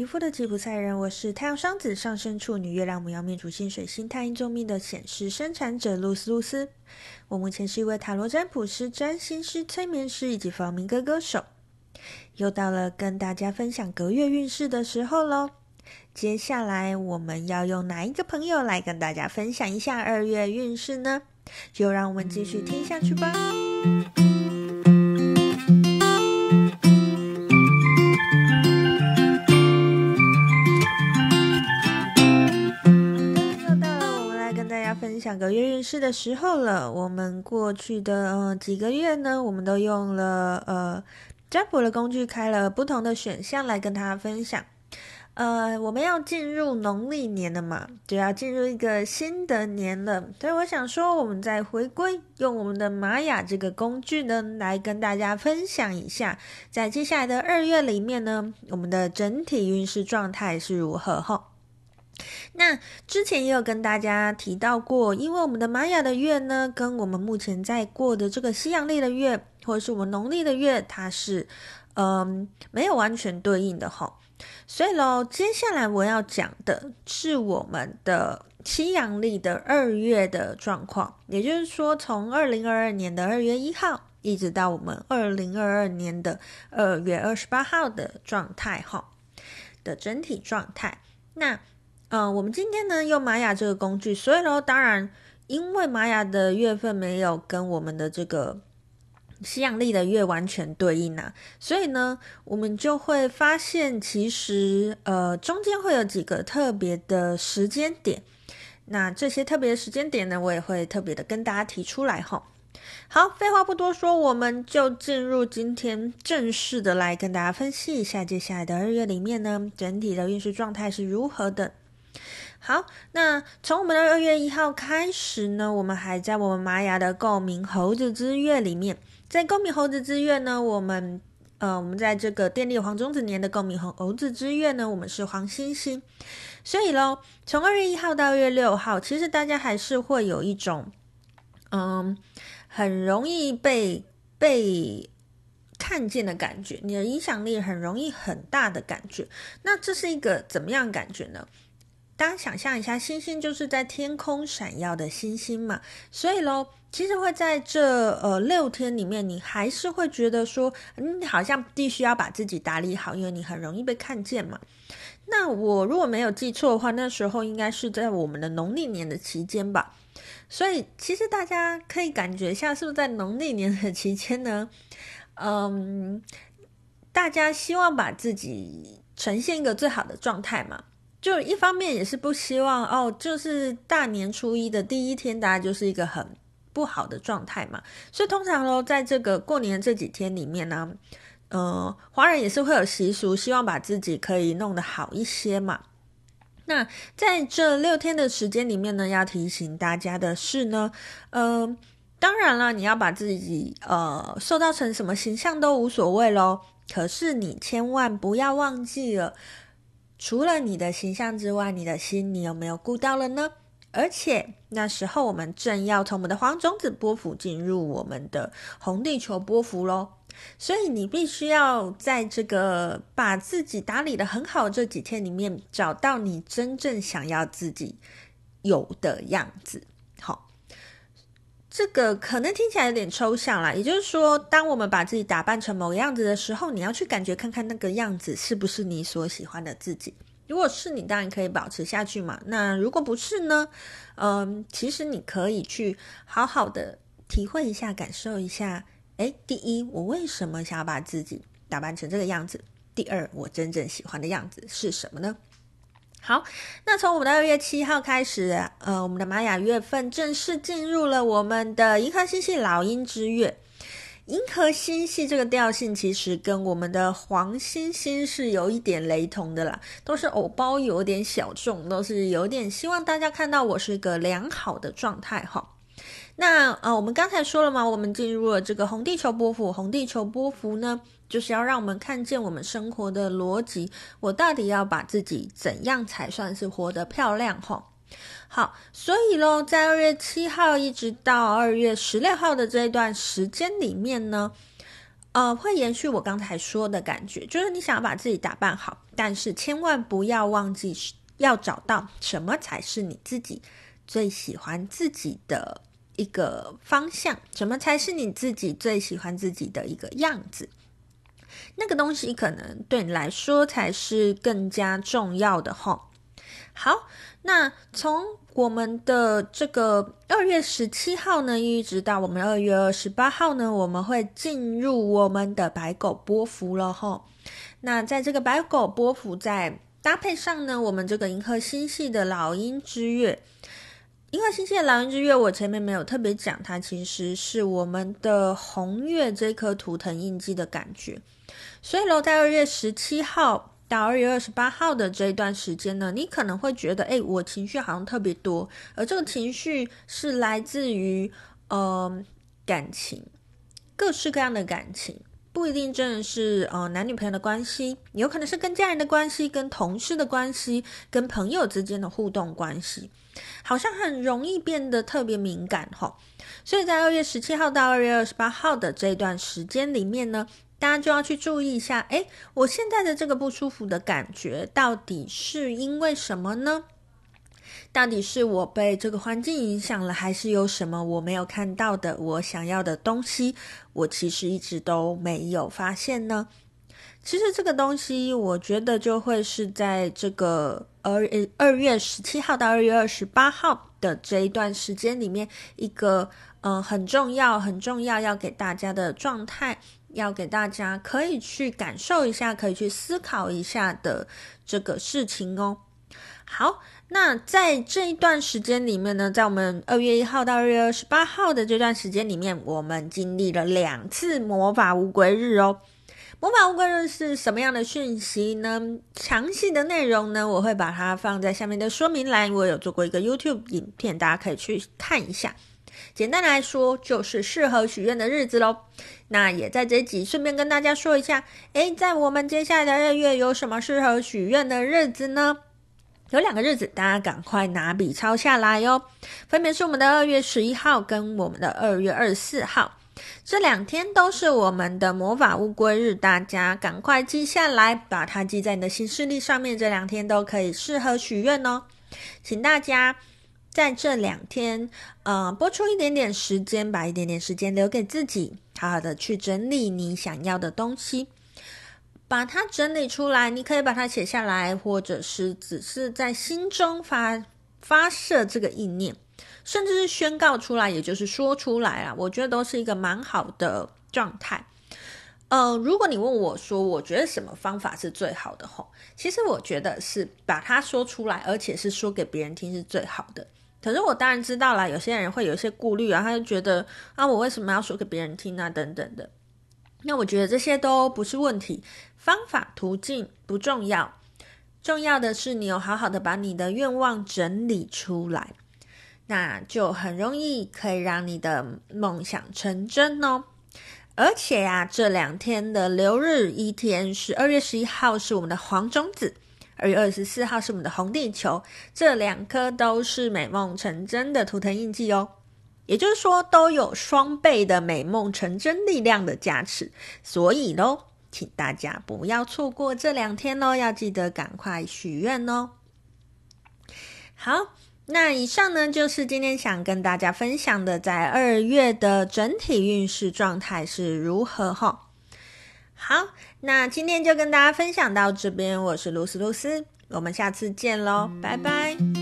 皮肤的吉普赛人，我是太阳双子上升处女月亮母羊命主星水星太阴坐命的显示生产者露丝露丝。我目前是一位塔罗占卜师、占星师、催眠师以及放民歌歌手。又到了跟大家分享隔月运势的时候喽。接下来我们要用哪一个朋友来跟大家分享一下二月运势呢？就让我们继续听下去吧。讲个月运势的时候了。我们过去的呃几个月呢，我们都用了呃占卜的工具，开了不同的选项来跟大家分享。呃，我们要进入农历年了嘛，就要进入一个新的年了。所以我想说，我们再回归用我们的玛雅这个工具呢，来跟大家分享一下，在接下来的二月里面呢，我们的整体运势状态是如何哈。那之前也有跟大家提到过，因为我们的玛雅的月呢，跟我们目前在过的这个西洋历的月，或者是我们农历的月，它是嗯没有完全对应的哈。所以喽，接下来我要讲的是我们的西洋历的二月的状况，也就是说，从二零二二年的二月一号，一直到我们二零二二年的二月二十八号的状态哈的整体状态。那、呃，我们今天呢用玛雅这个工具，所以呢，当然，因为玛雅的月份没有跟我们的这个西洋历的月完全对应啊，所以呢，我们就会发现，其实呃中间会有几个特别的时间点。那这些特别的时间点呢，我也会特别的跟大家提出来哈。好，废话不多说，我们就进入今天正式的来跟大家分析一下接下来的二月里面呢，整体的运势状态是如何的。好，那从我们的二月一号开始呢，我们还在我们玛雅的共鸣猴子之月里面，在共鸣猴子之月呢，我们呃，我们在这个电力黄中子年的共鸣猴猴子之月呢，我们是黄星星，所以喽，从二月一号到二月六号，其实大家还是会有一种嗯，很容易被被看见的感觉，你的影响力很容易很大的感觉，那这是一个怎么样感觉呢？大家想象一下，星星就是在天空闪耀的星星嘛，所以咯，其实会在这呃六天里面，你还是会觉得说，你好像必须要把自己打理好，因为你很容易被看见嘛。那我如果没有记错的话，那时候应该是在我们的农历年的期间吧。所以其实大家可以感觉一下，是不是在农历年的期间呢？嗯，大家希望把自己呈现一个最好的状态嘛。就一方面也是不希望哦，就是大年初一的第一天，大家就是一个很不好的状态嘛。所以通常呢，在这个过年这几天里面呢，呃，华人也是会有习俗，希望把自己可以弄得好一些嘛。那在这六天的时间里面呢，要提醒大家的是呢，呃，当然了，你要把自己呃塑造成什么形象都无所谓咯。可是你千万不要忘记了。除了你的形象之外，你的心你有没有顾到了呢？而且那时候我们正要从我们的黄种子波幅进入我们的红地球波幅咯，所以你必须要在这个把自己打理的很好这几天里面，找到你真正想要自己有的样子。这个可能听起来有点抽象啦，也就是说，当我们把自己打扮成某个样子的时候，你要去感觉看看那个样子是不是你所喜欢的自己。如果是你，当然可以保持下去嘛。那如果不是呢？嗯，其实你可以去好好的体会一下，感受一下。诶，第一，我为什么想要把自己打扮成这个样子？第二，我真正喜欢的样子是什么呢？好，那从我们的二月七号开始，呃，我们的玛雅月份正式进入了我们的银河星系老鹰之月。银河星系这个调性其实跟我们的黄星星是有一点雷同的啦，都是偶包有点小众，都是有点希望大家看到我是一个良好的状态哈。那呃，我们刚才说了嘛，我们进入了这个红地球波幅，红地球波幅呢，就是要让我们看见我们生活的逻辑，我到底要把自己怎样才算是活得漂亮吼？好，所以咯，在二月七号一直到二月十六号的这一段时间里面呢，呃，会延续我刚才说的感觉，就是你想要把自己打扮好，但是千万不要忘记要找到什么才是你自己最喜欢自己的一个方向，什么才是你自己最喜欢自己的一个样子。那个东西可能对你来说才是更加重要的齁。好，那从我们的这个二月十七号呢，一直到我们二月二十八号呢，我们会进入我们的白狗波幅了齁。那在这个白狗波幅在搭配上呢，我们这个银河星系的老鹰之月，银河星系的老鹰之月，我前面没有特别讲，它其实是我们的红月这颗图腾印记的感觉。所以喽，在二月十七号到二月二十八号的这一段时间呢，你可能会觉得，哎，我情绪好像特别多，而这个情绪是来自于，呃，感情，各式各样的感情，不一定真的是呃男女朋友的关系，有可能是跟家人的关系、跟同事的关系、跟朋友之间的互动关系，好像很容易变得特别敏感哈。所以在二月十七号到二月二十八号的这段时间里面呢。大家就要去注意一下，诶，我现在的这个不舒服的感觉，到底是因为什么呢？到底是我被这个环境影响了，还是有什么我没有看到的，我想要的东西，我其实一直都没有发现呢？其实这个东西，我觉得就会是在这个二二月十七号到二月二十八号的这一段时间里面，一个嗯、很重要、很重要要给大家的状态。要给大家可以去感受一下，可以去思考一下的这个事情哦。好，那在这一段时间里面呢，在我们二月一号到二月二十八号的这段时间里面，我们经历了两次魔法乌龟日哦。魔法乌龟日是什么样的讯息呢？详细的内容呢，我会把它放在下面的说明栏。我有做过一个 YouTube 影片，大家可以去看一下。简单来说，就是适合许愿的日子喽。那也在这集顺便跟大家说一下，诶，在我们接下来的二月有什么适合许愿的日子呢？有两个日子，大家赶快拿笔抄下来哟。分别是我们的二月十一号跟我们的二月二十四号，这两天都是我们的魔法乌龟日，大家赶快记下来，把它记在你的行事历上面。这两天都可以适合许愿哦，请大家。在这两天，呃，拨出一点点时间，把一点点时间留给自己，好好的去整理你想要的东西，把它整理出来。你可以把它写下来，或者是只是在心中发发射这个意念，甚至是宣告出来，也就是说出来啊。我觉得都是一个蛮好的状态。呃，如果你问我说，我觉得什么方法是最好的吼，其实我觉得是把它说出来，而且是说给别人听是最好的。可是我当然知道啦，有些人会有一些顾虑啊，他就觉得啊，我为什么要说给别人听啊，等等的。那我觉得这些都不是问题，方法途径不重要，重要的是你有好好的把你的愿望整理出来，那就很容易可以让你的梦想成真哦。而且呀，这两天的流日，一天是二月十一号，是我们的黄种子。二月二十四号是我们的红地球，这两颗都是美梦成真的图腾印记哦，也就是说都有双倍的美梦成真力量的加持，所以喽，请大家不要错过这两天哦，要记得赶快许愿哦。好，那以上呢就是今天想跟大家分享的，在二月的整体运势状态是如何哈。好，那今天就跟大家分享到这边，我是露丝露丝，我们下次见喽，拜拜。